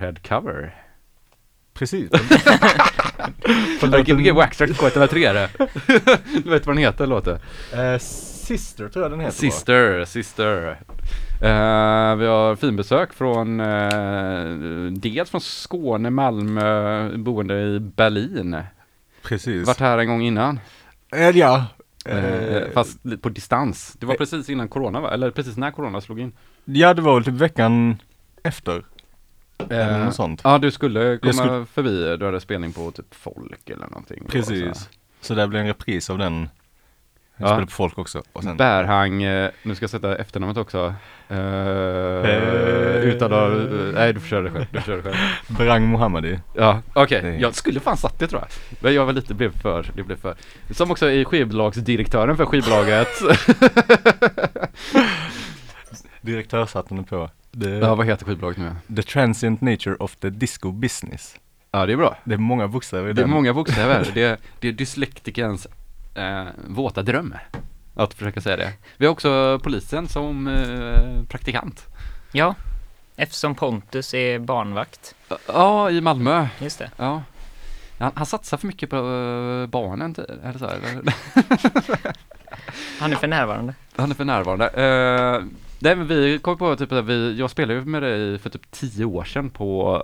Motorhead-cover. Precis. Gbg Waxtrax K103 är det. Du vet vad den heter låten? Eh, Sister tror jag den heter. va? Sister, Sister. Eh, vi har finbesök från eh, dels från Skåne, Malmö, boende i Berlin. Precis. Varit här en gång innan. Eh, ja. Eh, fast på distans. Det var precis innan corona va? Eller precis när corona slog in. ja, det var väl typ veckan efter. Eller Eh, något sånt. Ja, du skulle komma skulle- förbi. Du hade spelning på typ Folk eller någonting. då, så. Precis. Så det blev en repris av den. Jag Ja. spelade på folk också. Och sen, Bärhang, eh, nu ska jag sätta efternamnet också. Uh, Eh. utan att, nej du får köra det själv. Du det själv. Berang Mohammadi. Ja, okej. Det- Jag skulle fan satt det tror jag. Men jag var lite, blev för, det blev för. Som också är skivbolagsdirektören för skivbolaget. Direktörshatten är på. The, ja, vad heter skivbolaget nu? the transient nature of the disco business. Ja, det är bra. Det är många bokstäver i Det är den. många bokstäver. Det är, det är dyslektikerns eh, våta dröm. Att försöka säga det. Vi har också polisen som eh, praktikant. Ja, eftersom Pontus är barnvakt. Ja, i Malmö. Just det. Ja. Han, han satsar för mycket på eh, barnen, det så? här, Eller? Han är för närvarande. Han är för närvarande. Uh, nej, men vi kom på typ att vi, jag spelade ju med dig för typ tio år sedan på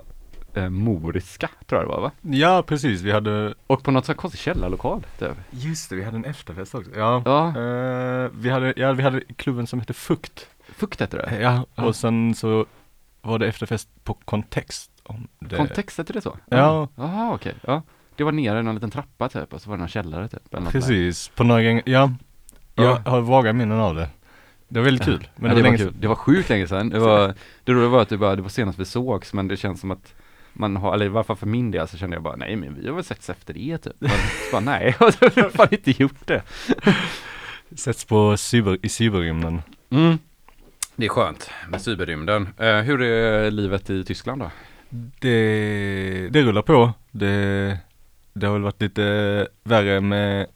uh, Moriska, tror jag det var va? Ja, precis. Vi hade, Och på något sånt konstig källarlokal, typ. just det, vi hade en efterfest också. Ja. Ja, Eh, vi hade, ja, vi hade klubben som hette Fukt. Fukt heter det. Ja, och sen så var det efterfest på Kontext. Om det. Kontext, heter det så? Ja. Jaha, okej. Ja. Det var nere i någon liten trappa typ, och så var det någon källare typ. Eller något där. Precis, på några gånger, ja. Jag Ja. har vaga minnen av det. Det var väldigt kul. Men det det, var var länge kul. det var sjukt länge sedan. Det var, det roliga var att det, bara, det var senast vi sågs, men det känns som att man har, eller i varje fall för min del så kände jag bara, nej men vi har väl setts efter det typ. Så bara, nej, jag har fan inte gjort det. Sätts på cyber, i cyberrymden. Mm. Det är skönt med cyberrymden. Eh, hur är livet i Tyskland då? Det, det rullar på. Det, det har väl varit lite värre med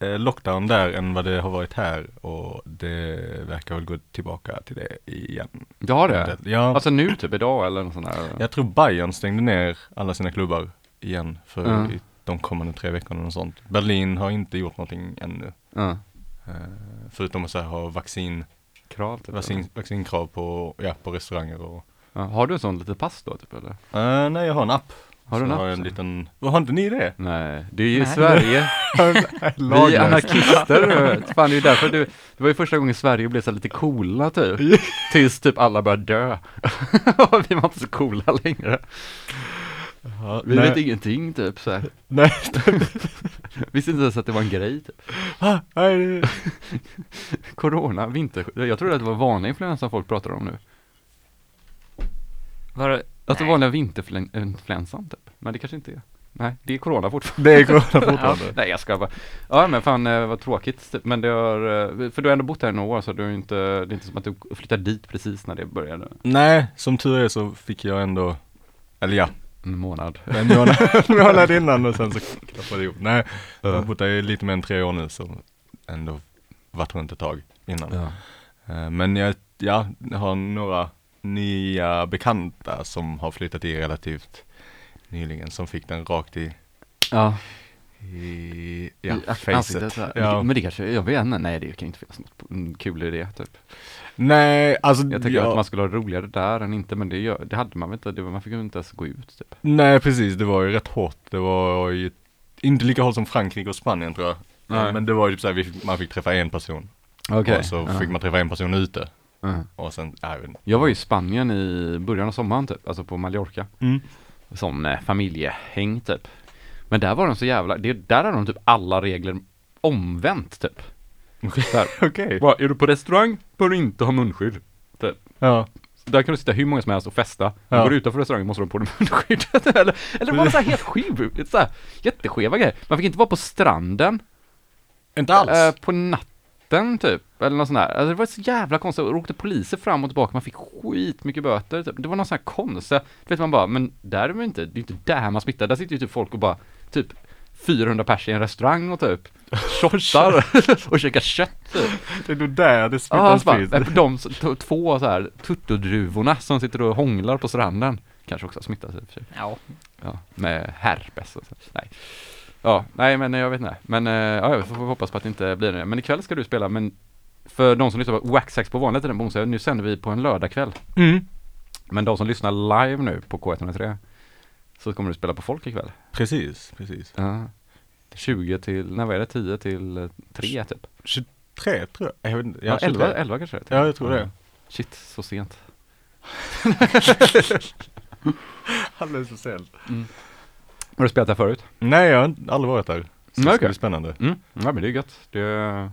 lockdown där än vad det har varit här och det verkar väl gå tillbaka till det igen. Har det? Ja, Alltså nu typ idag eller något sånt där? jag tror Bayern stängde ner alla sina klubbar igen för Ja. i de kommande tre veckorna och sånt. Berlin har inte gjort någonting ännu. Ja. Eh, förutom att så här, ha vaccin, Krav typ? vaccin, vaccinkrav på, ja, på restauranger och Ja. Har du en sån litet pass då typ eller? Eh, nej, jag har en app. Har du en app? en liten, vad har inte ni det? Nej, det är ju i Nej. Sverige. Vi är anarkister. Fan det är ju därför du, det var ju första gången Sverige blev så lite coola typ. Tills typ alla började dö. Vi var inte så coola längre. Ja, Vi nej, vet ingenting typ så här. nej, Visste inte ens att det var en grej typ. ah, nej, Corona, vinter, jag trodde att det var vanlig influensa folk pratar om nu. Var, Alltså Nej. vanliga vinterfluensan typ. Men det kanske inte är. Nej, det är corona fortfarande. det är corona fortfarande. Nej jag ska bara. Ja men fan eh, vad tråkigt. Typ. Men det har, eh, för du har ändå bott här i några år så du ju inte, det är inte som att du flyttade dit precis när det började. Nej, som tur är så fick jag ändå, eller ja, En månad. en månad, en månad innan och sen så klappade det ihop. Nej, jag har Ja. bott där i lite mer än tre år nu så ändå varit runt ett tag innan. Ja. Eh, Men jag, ja, jag har några nya bekanta som har flyttat i relativt nyligen som fick den rakt i, Ja, i ja, i facet. Ja. Men det kanske, jag vet inte, nej det kan inte finnas något kul i det typ. Nej, alltså Jag tänker ja, att man skulle ha roligare där än inte, men det, det hade man väl inte, det, man fick ju inte ens gå ut typ. Nej precis, det var ju rätt hårt. Det var ju inte lika hårt som Frankrike och Spanien tror jag. Nej. Men det var ju typ såhär, man fick träffa en person. Okej. Och så fick man träffa en person ute. Och sen, jag vet inte. Jag var i Spanien i början av sommaren typ, alltså på Mallorca. Mm. Som eh, familjehäng typ. Men där var de så jävla, det, där hade de typ alla regler omvänt typ. Okej. Bara, är du på restaurang bör du inte ha munskydd. Ja. Där kan du sitta hur många som helst och festa. Ja. Går du utanför restaurangen måste du ha på dig munskyddet. eller, eller det var så här helt skev, så här, jätteskeva grejer. Man fick inte vara på stranden Inte alls. eh, på natten typ. Eller något sånt där. Alltså, det var så jävla konstigt. Och åkte poliser fram och tillbaka. Man fick skitmycket böter. Typ. Det var någon sån här konstig, du vet man bara, men där är man inte, det är inte där man smittar. Där sitter ju typ folk och bara, typ 400 pers i en restaurang och typ shottar och käkar kött typ. Det är nog där det Ja, ah, smittas bara, de två så här tuttodruvorna som sitter och hånglar på stranden. Kanske också smittas i och för sig. Ja, Ja, med herpes och så. Nej. Ja, nej men jag vet inte. Men eh, ja, jag får får hoppas på att det inte blir det. Men ikväll ska du spela, men för de som lyssnar på Waxax på vanliga tiden på onsdag, nu sänder vi på en lördagkväll. Mm. Men de som lyssnar live nu på K103 så kommer du spela på folk ikväll. Precis, precis. Ja. 20 till, när var det? 10 till eh, 3 typ? 23 tror jag. Jag inte. Ja, 11, 23. 11 kanske det är. Ja, jag tror det. Shit, så sent. Alldeles för sent. Har du spelat där förut? Nej, jag har aldrig varit där. Så Nej, det ska bli spännande. Mm. Ja men det är gött. Det,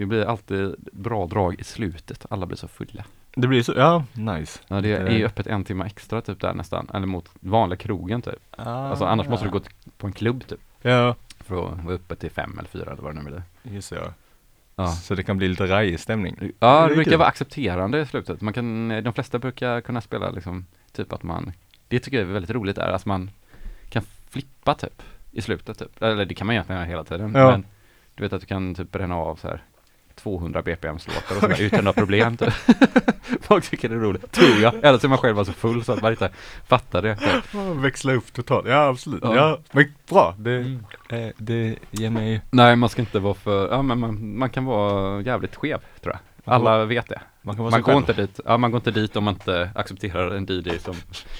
det blir alltid bra drag i slutet. Alla blir så fulla. Det blir så, ja, nice. Ja det är Det- öppet en timme extra typ där nästan. Eller mot vanliga krogen typ. Alltså annars måste du gå på en klubb typ. Ja, För att vara uppe till fem eller fyra eller vad det nu blir. gissar jag. Ja. Så det kan bli lite rajig stämning. Ja, Det det brukar kul. vara accepterande i slutet. Man kan, de flesta brukar kunna spela liksom, typ att man, det tycker jag är väldigt roligt är att man kan flippa typ i slutet typ. Eller det kan man egentligen göra hela tiden. Ja. Men du vet att du kan typ bränna av så här 200 BPM låtar och sådär utan några problem typ. Folk tycker det är roligt, tror jag. Eller så är man själv bara så full så att man inte fattar det. Växla upp totalt. Ja, absolut. Ja. Ja, men bra. Det, eh, det ger mig... Nej, man ska inte vara för, ja men man, man kan vara jävligt skev tror jag. Alla vet det. Man kan vara Man går själv. inte dit, ja man går inte dit om man inte accepterar en DJ som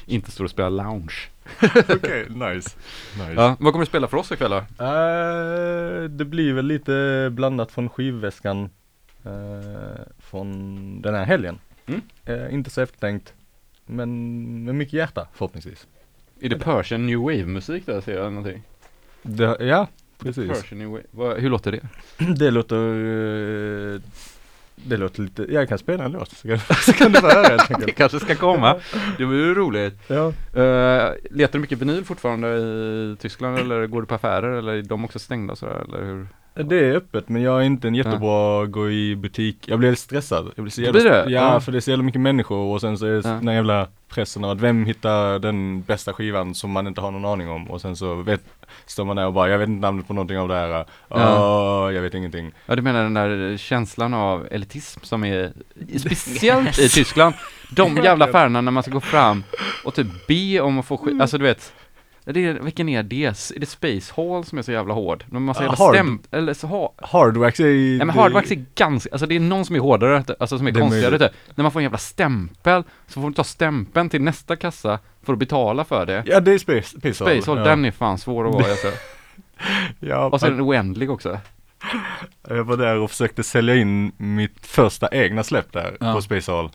inte står och spelar lounge. Okej, nice. nice. Ja, vad kommer du spela för oss ikväll då? Eh, det blir väl lite blandat från skivväskan eh, från den här helgen. Mm. Eh, inte så eftertänkt, men med mycket hjärta förhoppningsvis. Är det Persian New Wave musik där ser jag någonting? Det, ja, precis. Persian New Wave, hur låter det? Det låter, det låter lite, jag kan spela en låt så kan, så kan du få höra helt Det enkelt. kanske ska komma, det var ju roligt. Ja. Uh, letar du mycket vinyl fortfarande i Tyskland eller går du på affärer eller är de också stängda och sådär eller hur? Det är öppet men jag är inte en jättebra gå i butik, jag blir stressad. Jag blir så jävla, blir det? Ja, Ja. för det är så jävla mycket människor och sen så är det Ja. den jävla pressen av att vem hittar den bästa skivan som man inte har någon aning om och sen så vet, står man där och bara jag vet inte namnet på någonting av det här. Åh, jag vet ingenting. Ja du menar den där känslan av elitism som är speciellt i Tyskland. De jävla affärerna när man ska gå fram och typ be om att få skit, alltså du vet det är, vilken är det? Är det Space Hall som är så jävla hård? När man Ja, jävla hard. stäm, eller så ha, Hardwax är Nej men Hardwax är ganska, alltså det är någon som är hårdare, alltså som är konstigare typ. När man får en jävla stämpel, så får du ta stämpeln till nästa kassa för att betala för det. Ja det är Space, Space Hall. Space Hall, ja. den är fan svår att vara alltså. Ja, Och så är den oändlig också. Jag var där och försökte sälja in mitt första egna släpp där Ja. på Space Hall.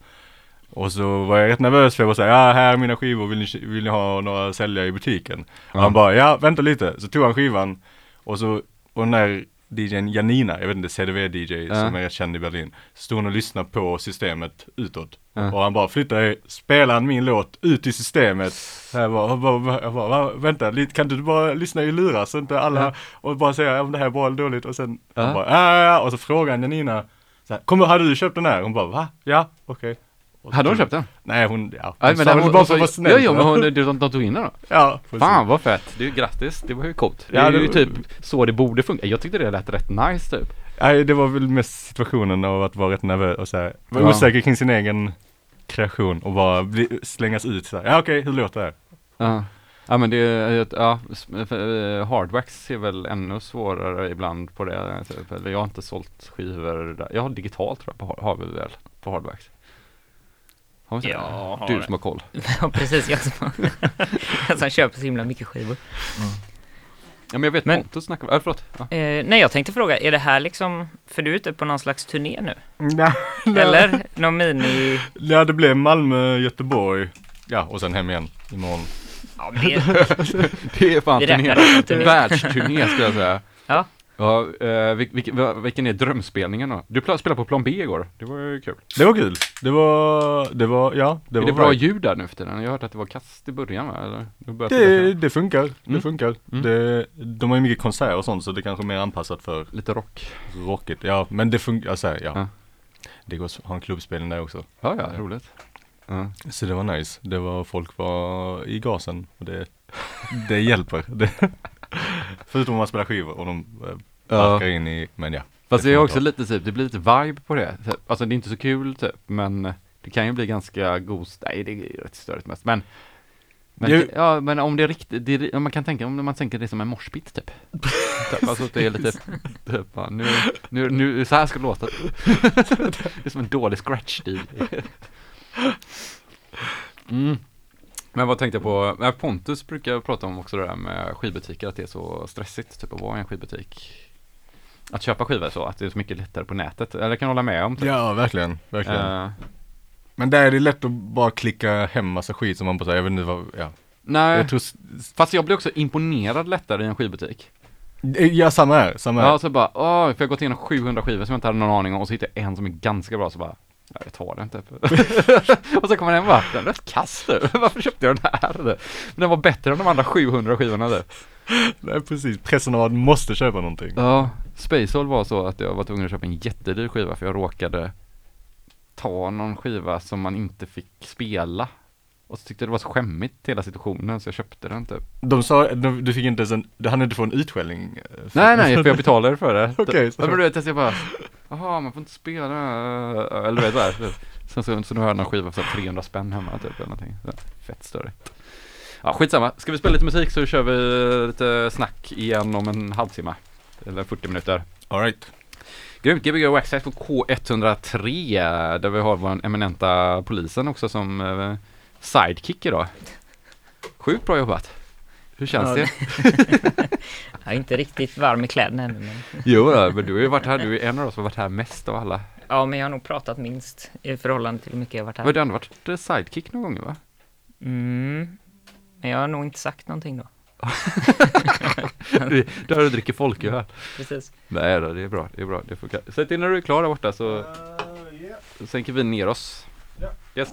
Och så var jag rätt nervös för jag var såhär, ja här är mina skivor, vill ni, vill ni ha några att sälja i butiken? Ja. Och han bara, ja vänta lite. Så tog han skivan och så, och den där DJn Janina, jag vet inte, CDV-DJ Ja. som är rätt känd i Berlin. Stod hon och lyssnade på systemet utåt. Ja. Och han bara, flytta dig, spela han min låt ut i systemet. Så jag bara, jag bara, jag bara "Va, vänta, lite, kan du bara lyssna i lurar så inte alla, och bara säga om det här är bra eller dåligt och sen, han bara, ja, ja, ja, och så frågade han Janina, så här, kommer, hade du köpt den här? Hon bara, va? Ja, okej. Så Hade hon köpt den? Nej hon, ja. Nej men den, hon, bara för att vara snäll. ja, jo, men hon, de, de tog in den då? Ja. Fan vad fett, det är ju grattis, det var ju coolt. Det Ja, är det ju var- typ så det borde funka. Jag tyckte det lät rätt nice typ. Nej, det var väl mest situationen av att vara rätt nervös och så här, vara Ja. osäker kring sin egen kreation och bara bli, slängas ut så här. Ja okej, hur låter det? Ja. Ja men det är, ja, eh, Hardwax är väl ännu svårare ibland på det. Typ. Jag har inte sålt skivor där. Jag har digitalt tror jag på, har vi väl på Hardwax. Har vi Ja, det? har Du det. som har koll. Ja, precis. Jag som, jag som köper så himla mycket skivor. Ja men jag vet Men- Pontus snackar, äh, förlåt. Ja. Eh, nej, jag tänkte fråga, är det här liksom, för du är ute på någon slags turné nu? Nej, Eller någon mini... Ja, det blev Malmö, Göteborg. Ja, och sen hem igen imorgon. Ja, men det, Det är fan Det turné. världsturné skulle jag säga. Ja. Ja, eh, vil, vilken, va- vilken är drömspelningen då? Du spelade på plan B igår, det var ju kul. Det var kul. Det var, det var, ja, det är var det bra ljud där nu för tiden? Jag har hört att det var kast i början va? Eller? Det, det funkar, det Mm. funkar. Mm. Det, de har ju mycket konserter och sånt så det kanske är mer anpassat för Lite rock. rockigt. Ja, men det funkar, alltså, ja. Ja. Det går att ha en klubbspelning där också. Ja, ja, roligt. Ja. Så det var nice. Det var, folk var i gasen och det, det hjälper. Det, förutom om man spelar skivor och de eh, barkar in i, men ja. Fast Det är också lite typ, det blir lite vibe på det. Alltså det är inte så kul typ, men eh, det kan ju bli ganska god, nej det är ju rätt störigt mest, men men, Det- ja, men om det är riktigt, det är, man kan tänka, om man tänker det som en morspit typ. typ alltså det är lite, typ, nu, nu, nu, så här ska det låta. det är som en dålig scratch-stil. Mm. Men vad tänkte jag på, Pontus brukar prata om också det där med skivbutiker, att det är så stressigt typ att vara i en skivbutik. Att köpa skivor så, att det är så mycket lättare på nätet, eller kan jag hålla med om. Typ. Ja, verkligen, verkligen. Eh, Men där är det lätt att bara klicka hem massa skit som man bara säger, jag vet inte vad, ja. nej, Jag tror, fast jag blir också imponerad lättare i en skivbutik. ja samma här, samma här. Ja, så bara, åh, för jag har gått igenom 700 skivor som jag inte hade någon aning om och så hittar jag en som är ganska bra så bara, nej jag tar den typ. och så kommer den bara, den är rätt kass du, varför köpte jag den här? Men den var bättre än de andra 700 skivorna du. Nej, precis. Pressen av att man måste köpa någonting. Ja, Spacehole var så att jag var tvungen att köpa en jättedyr skiva för jag råkade ta någon skiva som man inte fick spela. Och så tyckte jag det var så skämmigt hela situationen så jag köpte den typ. De sa, du, du fick inte ens en, du hann inte få en utskällning? eh, Nej nej, för jag betalade för det. Okej, så- Ja, men du vet, jag bara, jaha man får inte spela, eller du vet såhär. Sen så, så nu har jag någon skiva för så här 300 spänn hemma typ eller någonting. Så, fett större. Ja skitsamma, ska vi spela lite musik så kör vi lite snack igen om en halvtimme. Eller 40 minuter. All right. Grymt, Gbg Waxxax på K103 där vi har vår eminenta polisen också som eh, sidekick idag. Sjukt bra jobbat. Hur känns Ja, det? Jag är inte riktigt varm i kläderna ännu men Jo då, men du har ju varit här, du är en av oss som har varit här mest av alla. Ja men jag har nog pratat minst i förhållande till hur mycket jag har varit Har här du ändå varit sidekick någon gång va? mm. Men jag har nog inte sagt någonting då Du, där du dricker folköl. Precis Nej då, det är bra, det är bra, det funkar. Säg till när du är klar där borta så så sänker vi ner oss. Ja. Yes.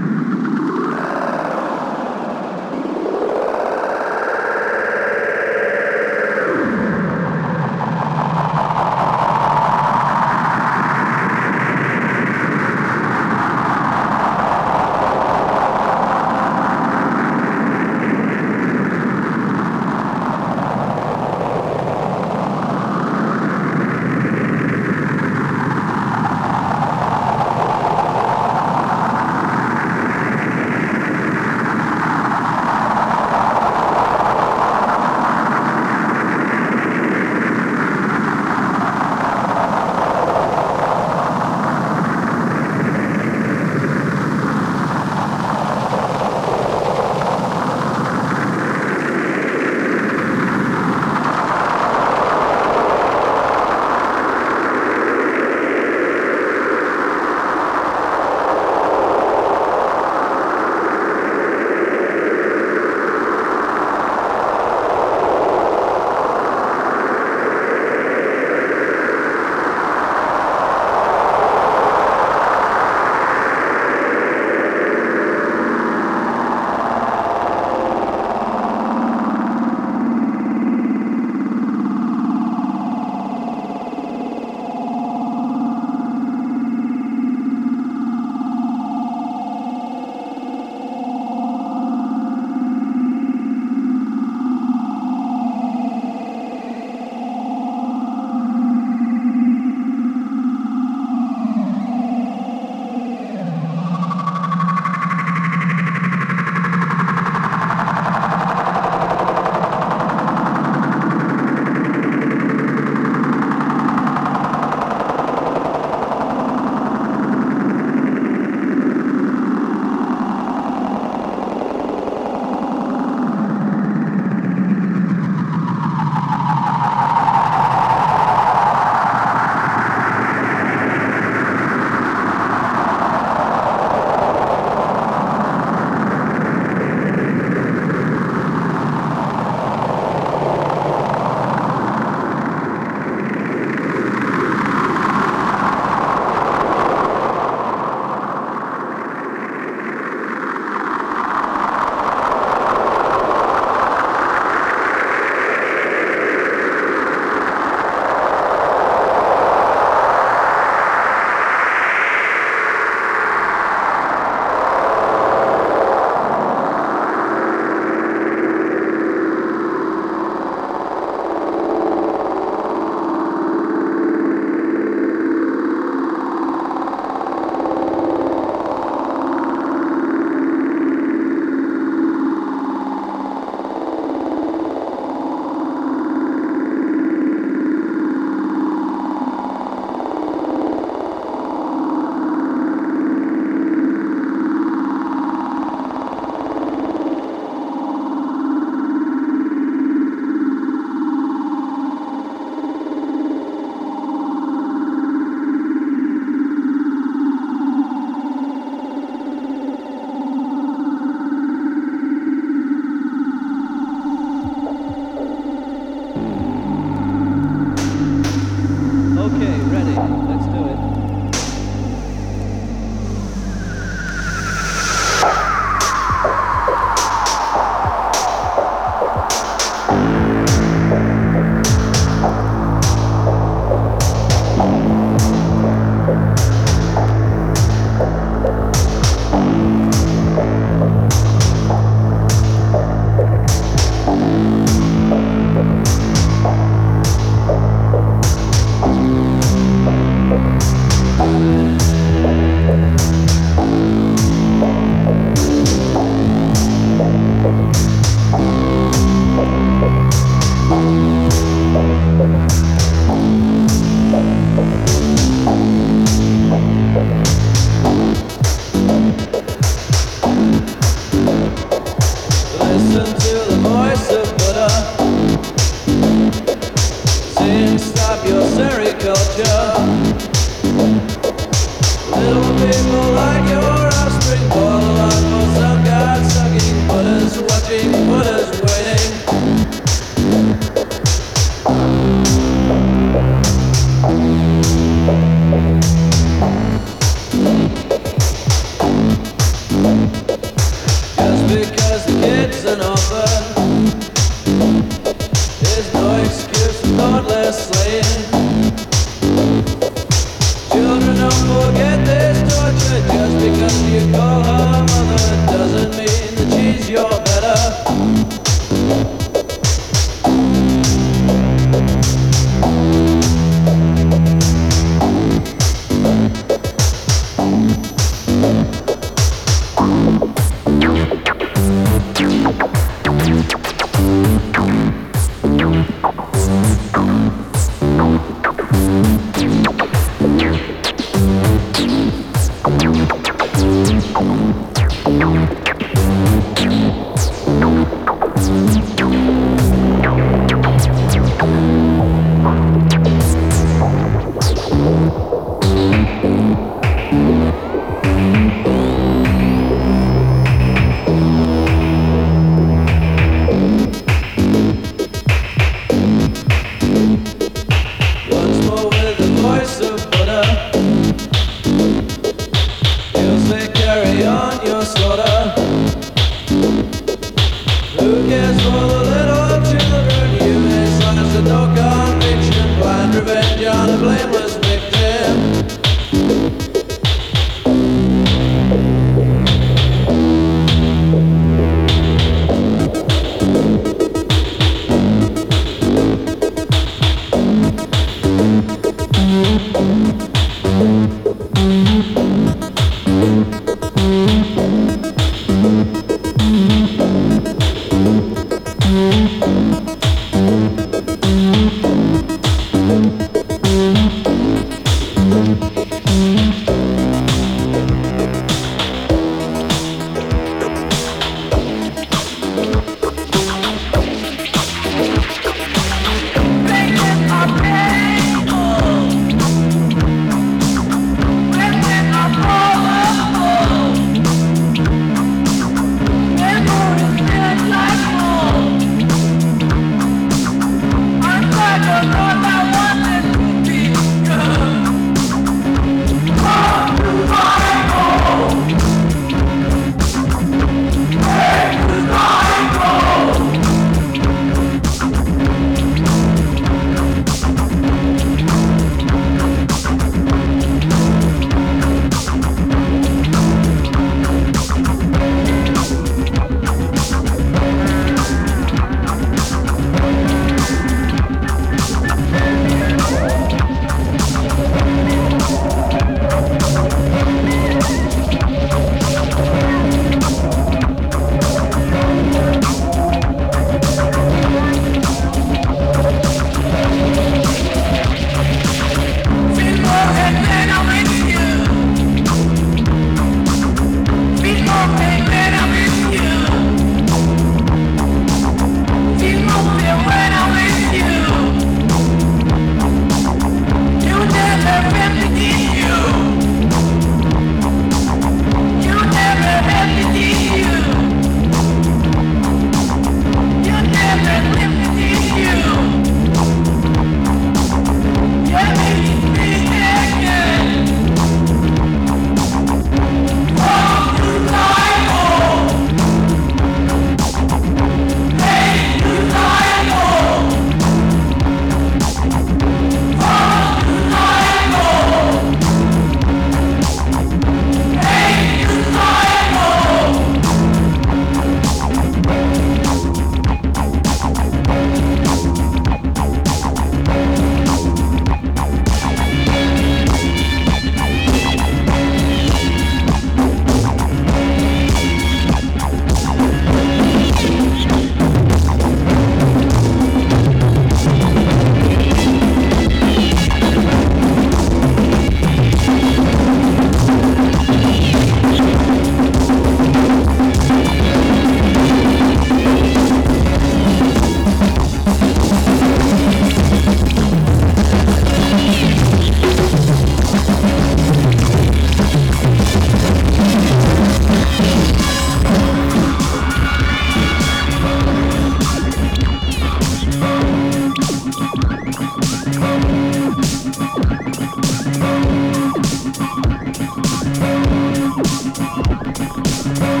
Thank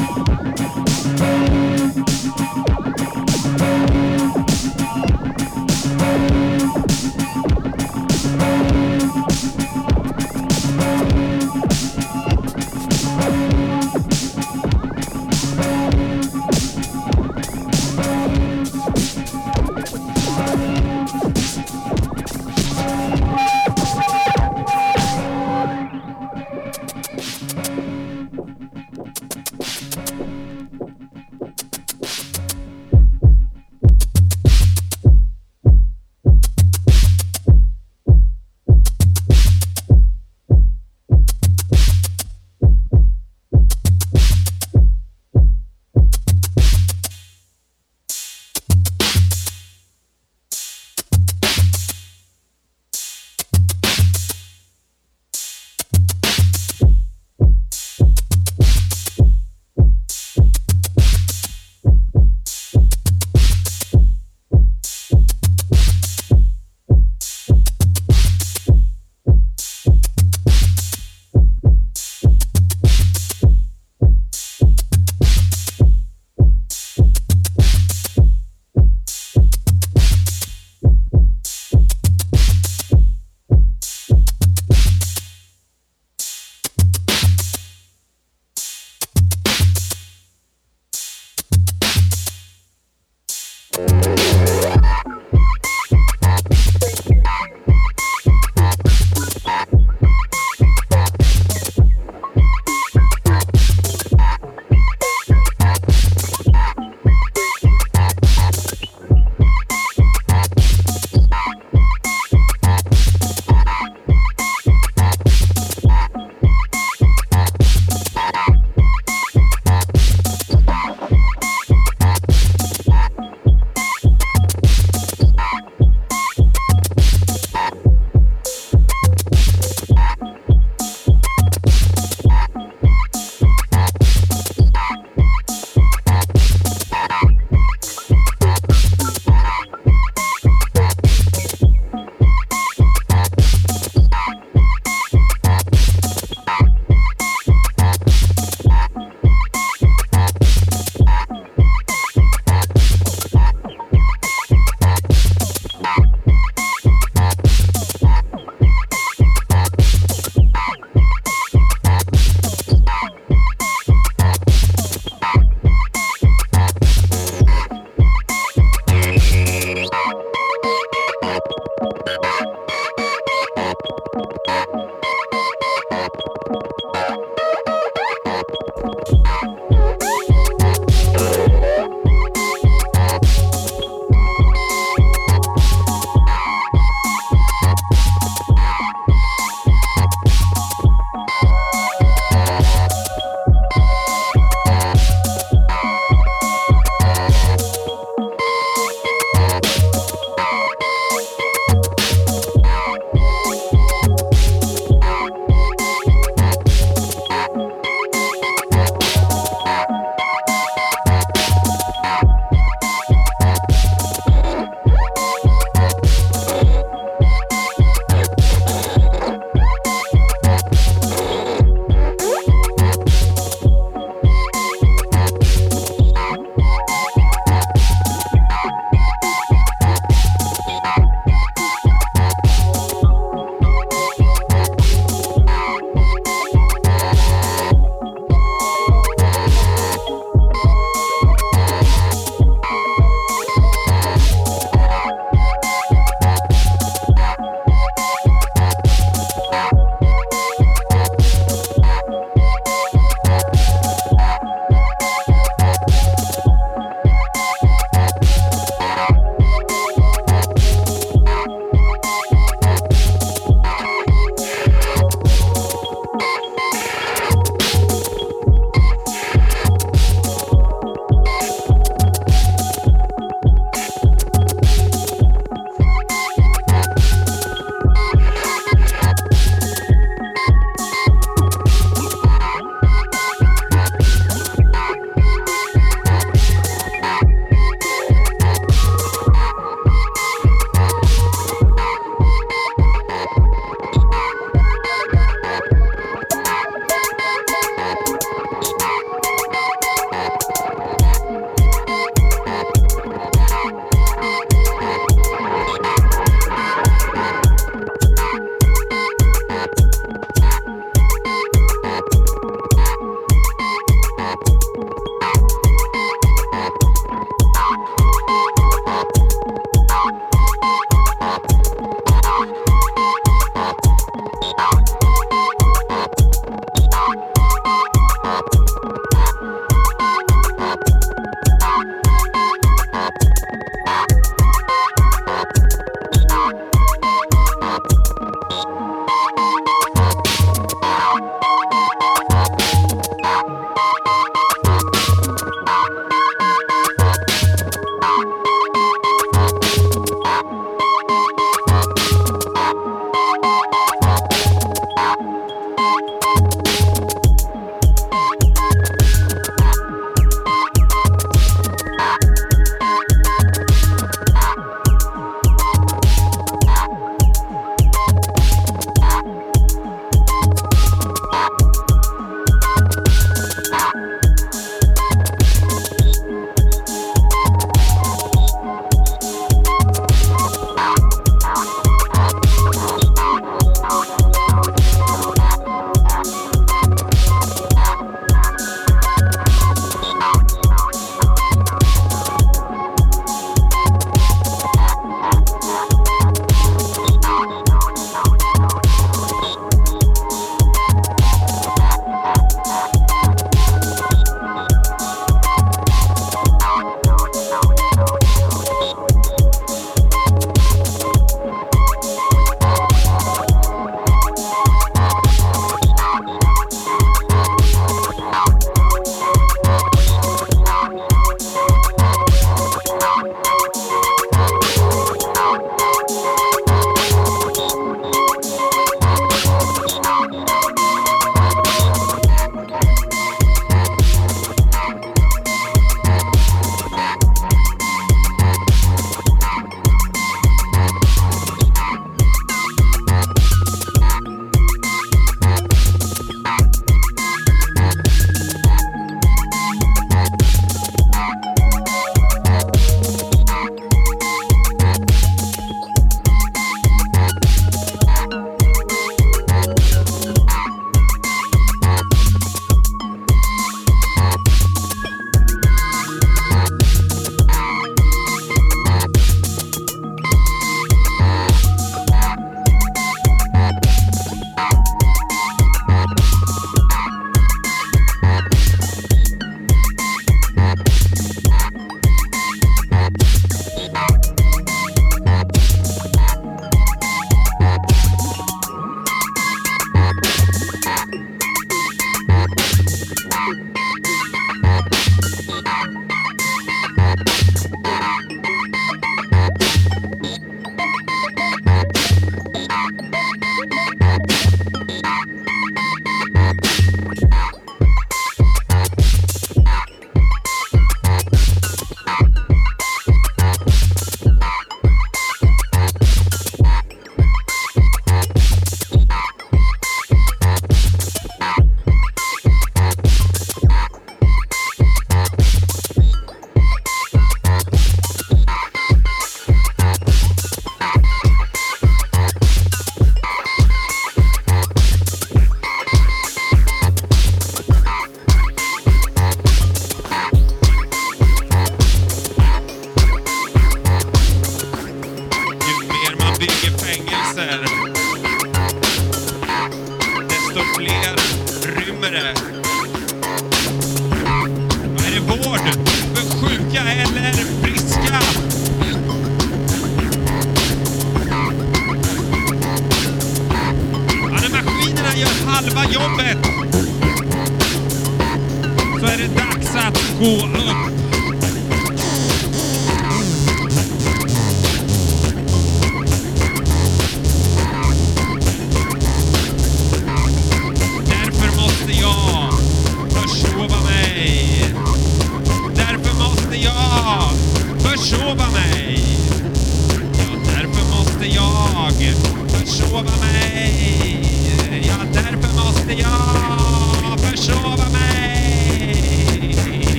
you.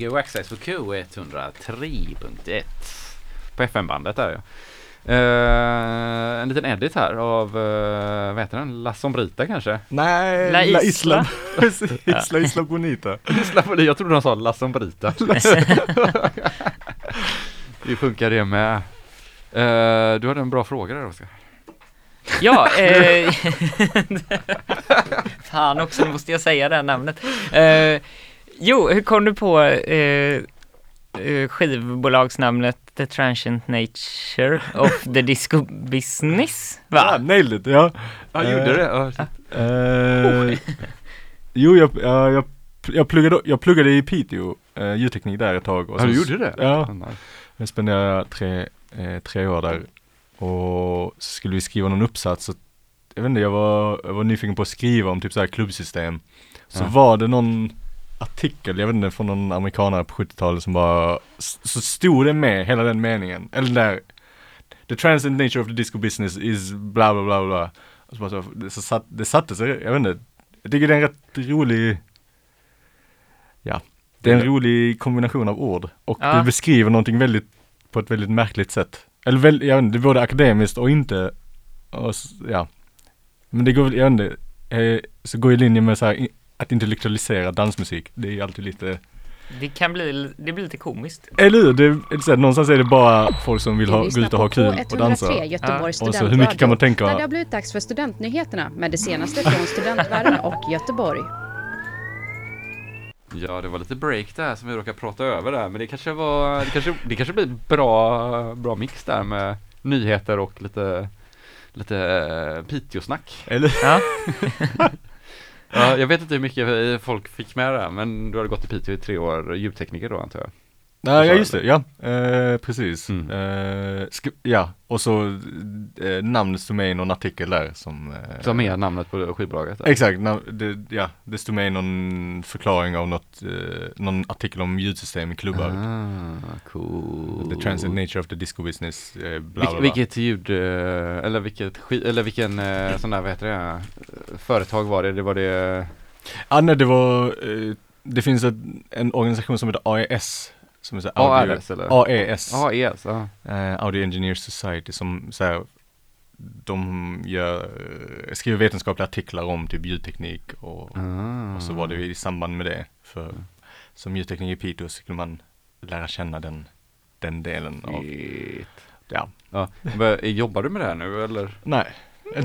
20 och Access för Q103.1 på oh FM-bandet där ja. Uh, en liten edit här av, uh, vad heter den, La Sombrita kanske? Nej, La Isla. La Isla, Isla, Isla Bonita. Isla jag trodde de sa La Sombrita. det funkar det med. Uh, du hade en bra fråga där Oskar. Ja, eh, fan också, nu måste jag säga det här namnet. Eh, jo, hur kom du på eh, eh, skivbolagsnamnet The Transient Nature of the Disco Business? Ja, Va? nailed it, ja. Ja, gjorde det? Ja. Eh, jo, jag, jag, jag, jag, pluggade, jag pluggade i Piteå, uh, ljudteknik där ett tag. och Ja, du så- gjorde det? Ja. Oh, nice. Jag spenderade tre, eh, tre år där och så skulle vi skriva någon uppsats. Så, jag vet inte, jag var, jag var nyfiken på att skriva om typ så här klubbsystem. Så Ja. var det någon artikel, jag vet inte, från någon amerikanare på 70-talet som var, s- så stod det med hela den meningen, eller där The transient nature of the disco business is bla bla bla bla. Och så bara så, det, så satt, det satte sig, jag vet inte, jag tycker det är en rätt rolig, ja, det är en rolig kombination av ord. Och Ja. det beskriver någonting väldigt, på ett väldigt märkligt sätt. Eller väl, jag vet inte, det är både akademiskt och inte, och, ja. Men det går väl, jag vet inte, eh, så går i linje med så här, att intellektualisera dansmusik. Det är ju alltid lite, Det kan bli, det blir lite komiskt. eller hur? Det är så här, någonstans är det bara folk som vill Du ha, gå ut och ha på kul och dansa. K103 Göteborgs Och så hur mycket kan man tänka- Där det har blivit dags för studentnyheterna med det senaste från studentvärlden och Göteborg. Ja, det var lite break där som vi råkade prata över där, men det kanske var, det kanske, det kanske blir bra, bra mix där med nyheter och lite, lite uh, Piteå-snack. Eller? Ja, Ja, jag vet inte hur mycket folk fick med det, här, men du hade gått i Piteå i tre år, ljudtekniker då antar jag? Nej, ja just det, ja, eh, precis. Mm. Eh, ja, och så eh, stod med i någon artikel där som... Eh, Som är namnet på skivbolaget? där. Exakt, na- det, ja, det stod med i någon förklaring av något, eh, någon artikel om ljudsystem i klubbar. Ah, cool. The transient nature of the disco business, eh, bla bla bla. vilket ljud, eh, eller vilket eller vilken eh, sån där, vad heter det, eh, företag var det? Det var det, Ah, nej, det var, eh, det finns ett, en organisation som heter AES. Som är så här audio- ARS eller? AES. Ja, ES, ja. eh, Audio Engineers Society som så här, de gör, skriver vetenskapliga artiklar om typ ljudteknik och, Ah. och så var det i samband med det. För som ljudtekniker i Piteå så skulle man lära känna den, den delen av Shit. ja, Ja. Men, Jobbar du med det här nu eller? nej.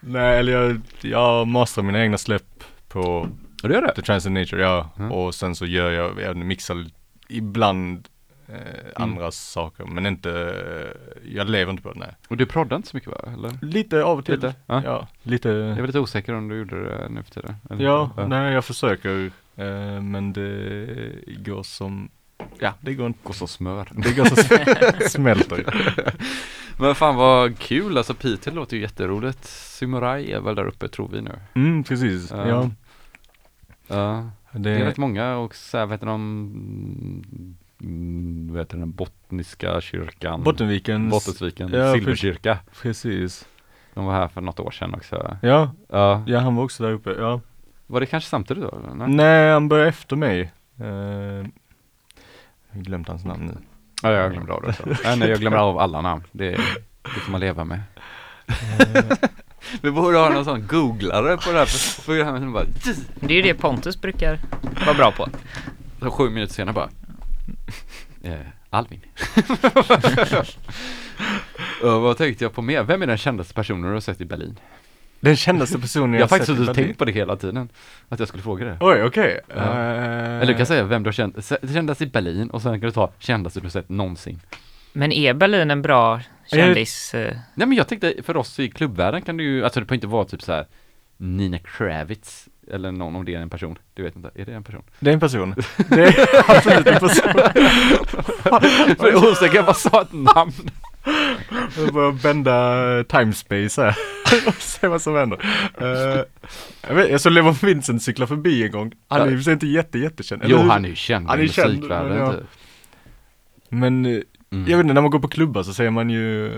nej, eller jag, jag masterar mina egna släpp på Ja, du gör det? The Trans Nature, ja. Mm. Och sen så gör jag, jag mixar ibland eh, andra saker, men inte, jag lever inte på det, nej. Och du proddar inte så mycket va? Eller? Lite av och till. Lite? Ja. Ja, lite. Jag är lite osäker om du gjorde det nu för tiden. eller? Ja, nej jag försöker. Eh, men det går som, ja det går inte. Går som smör. Det går som smälter. Men fan vad kul, alltså Piteå låter ju jätteroligt. Samurai är väl där uppe tror vi nu. Mm, precis. Ja. Ja. Ja, det är Det, rätt många och så här, vad heter de, mm, vad heter den, Bottniska kyrkan? Bottenvikens, Bottensviken, Ja, Silverkyrka. precis. De var här för något år sedan också. Ja, Ja, ja han var också där uppe. Ja. var det kanske samtidigt då? Eller? Nej? Nej, han började efter mig. Eh, jag har glömt hans namn nu. Ja, jag glömde av det också. nej, jag glömmer av alla namn. Det, det får man leva med. Vi borde ha någon sån googlare på det här programmet som bara, Det är ju det Pontus brukar vara bra på. så sju minuter senare bara, eh, Alvin. Vad tänkte jag på mer? Vem är den kändaste personen du har sett i Berlin? Den kändaste personen Jag har faktiskt sett i suttit och Berlin. tänkt på det hela tiden. Att jag skulle fråga det. Oj, okej. Ja. Eh, Eller du kan säga vem du har känt, kändaste i Berlin och sen kan du ta kändaste du har sett någonsin. Men är Berlin en bra kändis? eh, Nej men jag tänkte för oss i klubbvärlden kan det ju, alltså det får inte vara typ så här Nina Kravitz eller någon om det är en person. Du vet inte, är det en person? Det är en person. Det är absolut en person. För jag är osäker, jag bara sa ett namn. Jag börjar bända timespace här och se vad som händer. Uh, jag, vet, jag såg Levon Vincent cykla förbi en gång. Han är Ja. för sig inte jätte, jättekänd. Jo han är ju känd Han i är känd, musikvärlden men ja. typ. Men eh, Mm. jag vet inte, när man går på klubbar så ser man ju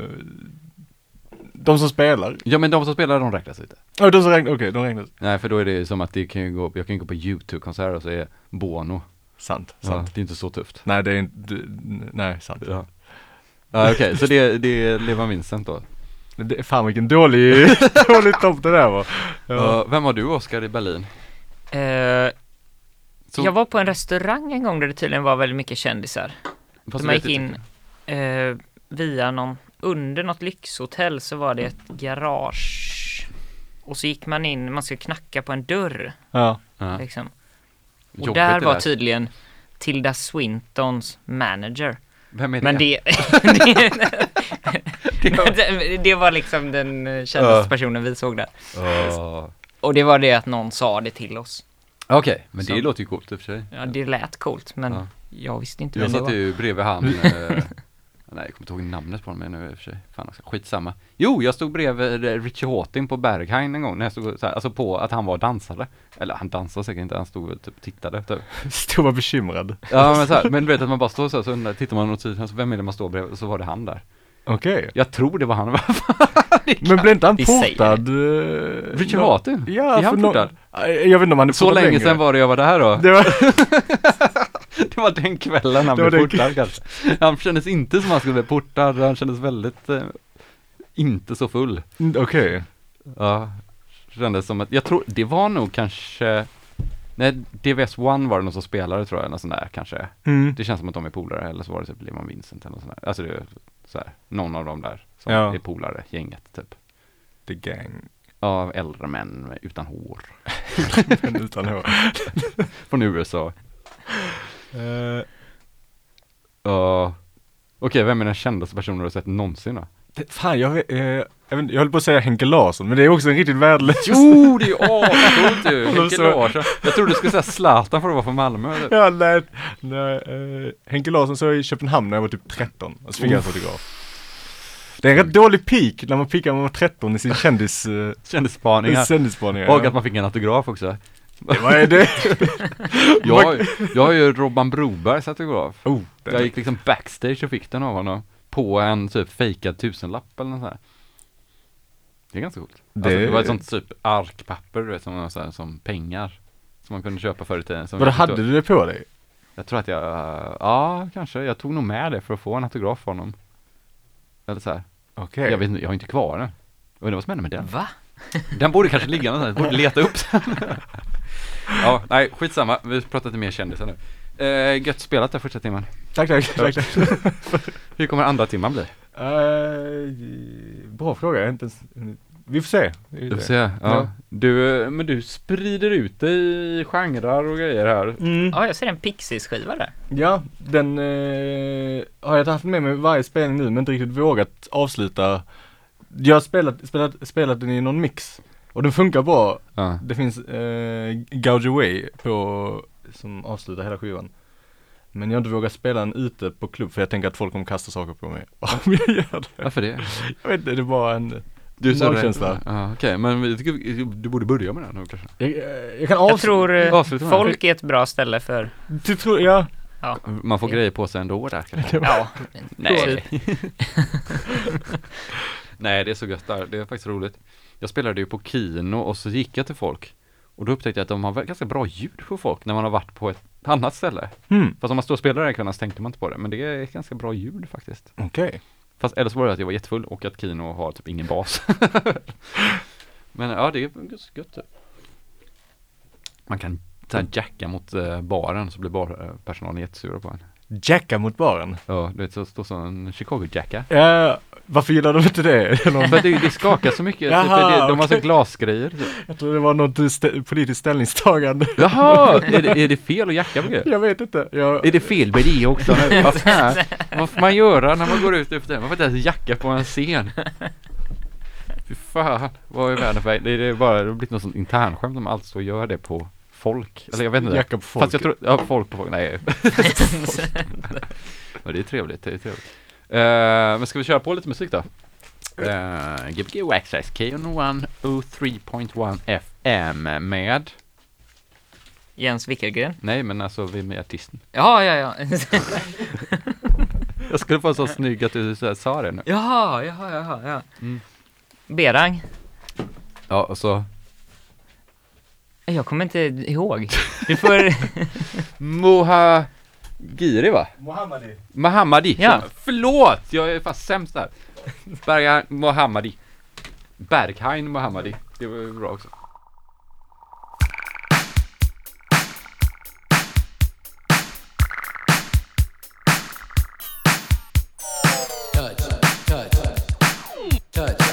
de som spelar. Ja men de som spelar de räknas inte. Ja, de som räknas, okej, de räknas. Nej för då är det som att det kan ju gå, jag kan ju gå på YouTube-konserter och så är Bono. Sant, Ja, sant. det är inte så tufft. Nej, det är inte, nej, sant. Ja. Ja okej, så det, det är Levan Vincent då. Det, fan vilken dålig, dålig topp det där var. Ja. Ja. vem var du Oskar i Berlin? Så- Jag var på en restaurang en gång där det tydligen var väldigt mycket kändisar. Fast man gick in eh, via någon, under något lyxhotell så var det ett garage. Och så gick man in, man skulle knacka på en dörr ja. Liksom. Och Jobbigt där det var där. tydligen Tilda Swintons manager. Vem är det? Men det, det, det var liksom den kändaste personen vi såg där. Ja. Och det var det att någon sa det till oss. Okej, men det Så. låter ju coolt i och för sig. Ja, det lät coolt, men Ja. jag visste inte Jag vem det satt var. ju bredvid han, eh, nej jag kommer inte ihåg namnet på honom nu i och för sig, fan också, skitsamma. Jo, jag stod bredvid eh, Richie Hawtin på Berghain en gång när jag stod så här, alltså på att han var dansare. Eller han dansade säkert inte, han stod och typ och tittade typ. Stor var bekymrad. Ja men så här, men du vet att man bara står så här, så undrar, tittar man åt sidan, så vem är det man står bredvid? Och så var det han där. Okej. Jag tror det var han, Men blev inte han portad? eh, Richie Hawtin? Ja, är han för nå- portad? Jag vet inte om han är Så portad länge längre. sedan var det jag var där då. Det var, Det var den kvällen han blev portad kanske. Han kändes inte som han skulle bli portad, han kändes väldigt, eh, inte så full. Mm, okej. Ja, kändes som att, jag tror, det var nog kanske, nej DVS One var det någon som spelade tror jag, någon sån där kanske. Mm. Det känns som att de är polare, eller så var det typ Lehman Vincent eller något sånt där. Alltså det är så här, någon av dem där som Ja. är polare, gänget typ. The gang. Av äldre män utan hår. Utan hår. Från USA. Eh, Ja. Okej, vem är den kändaste personen du har sett någonsin då? det- fan, jag, eh, jag, vet, jag höll på att säga Henke Larsson, men det är också en riktigt värdelös. Jo, det är ju ascoolt ju! Henke Larsson. Jag trodde du skulle säga Zlatan för att vara från Malmö. eller? Ja, nej, nej eh, Henke Larsson såg jag i Köpenhamn när jag var typ 13 och så fick jag en fotograf. Det är en rätt dålig peak när man pickar när man var 13 i sin kändis, uh, Kändisspaningar. kändisspaningar. Och att man fick en autograf också. Det var det. Jag, jag har ju Robban Brobergs autograf. Oh, det Jag gick liksom backstage och fick den av honom. På en typ fejkad tusenlapp eller något sånt här. Det är ganska coolt. Alltså, Det- det var ett sånt typ arkpapper du vet som, så här, som pengar. Som man kunde köpa förr i tiden. Vadå, hade du det på dig? Jag tror att jag, ja kanske. Jag tog nog med det för att få en autograf av honom. Eller så här. Okej. Jag vet inte, jag har inte kvar den. Jag undrar vad som händer med den. Va? Den borde kanske ligga någonstans, borde leta upp den. Ja, nej skitsamma, vi pratar inte mer kändisar nu. Eh, gött spelat där första timmen. Tack, tack, tack, tack. Hur kommer andra timmen bli? Eh, bra fråga, jag har inte ens, vi får se. Du får se. Ja. Ja. Du, men du sprider ut dig i genrer och grejer här. Mm. Ja, jag ser en Pixies-skiva där. Ja, den eh, har jag haft med mig varje spelning nu men inte riktigt vågat avsluta. Jag har spelat, spelat, spelat den i någon mix och den funkar bra. Ja. Det finns eh, Gouge Away på, som avslutar hela skivan. Men jag har inte vågat spela den ute på klubb för jag tänker att folk kommer kasta saker på mig om jag gör det. Varför det? Jag vet inte, det är bara en Du rädd. magkänsla. Ja, okej, men vi tycker, du borde börja med den nu kanske. Jag, jag kan avsluta. Jag tror eh, folk är ett bra ställe för, Du tror, ja. Man får grejer på sig ändå där kanske. ja, Nej. Nej, det är så gött där. Det är faktiskt roligt. Jag spelade ju på Kino och så gick jag till folk. Och då upptäckte jag att de har ganska bra ljud på folk när man har varit på ett annat ställe. Hmm, Fast om man står och spelar den kvällen så tänkte man inte på det. Men det är ganska bra ljud faktiskt. okej. Fast eller så var det att jag var jättefull och att Kino har typ ingen bas. Men ja, det är ganska gött typ. Man kan så här jacka mot eh, baren så blir barpersonalen jättesura på en. Jacka mot baren. Ja, du vet så står så en Chicago-jacka. Ja, varför gillar de inte det? Det För att det, det skakar så mycket, typ, Jaha, det, de har så glasgrejer. Typ. Jag tror det var något stä- politiskt ställningstagande. Jaha, är det, är det fel att jacka på grejer? Jag vet inte. Jag, Är det fel med det också? Vad fan? Vad får man göra när man går ut efter det? Man får inte ens jacka på en scen. Fy fan, vad är världen för Det är det är bara, det har blivit något sånt internskämt om allt så gör det på folk. Eller jag vet inte. Jacka på folk. Fast jag tror, ja folk på folk, nej. ja, det är trevligt, det är trevligt. Uh, men ska vi köra på lite musik då? Uh, Gbg Waxxax K103.1 FM med, Jens Wickelgren. nej men alltså vem är artisten? Ja, ja, ja. Jag skulle få så snygg att du så här sa det nu. Jaha, jaha, jaha, ja. Mm. Berang. Ja, och så Jag kommer inte ihåg. Du får... Mohagiri va? Mohammadi. Mohammadi. Ja. Förlåt, jag är fast sämst där. Berghain Mohammadi. Berghain Mohammadi. Det var bra också. touch, touch, touch,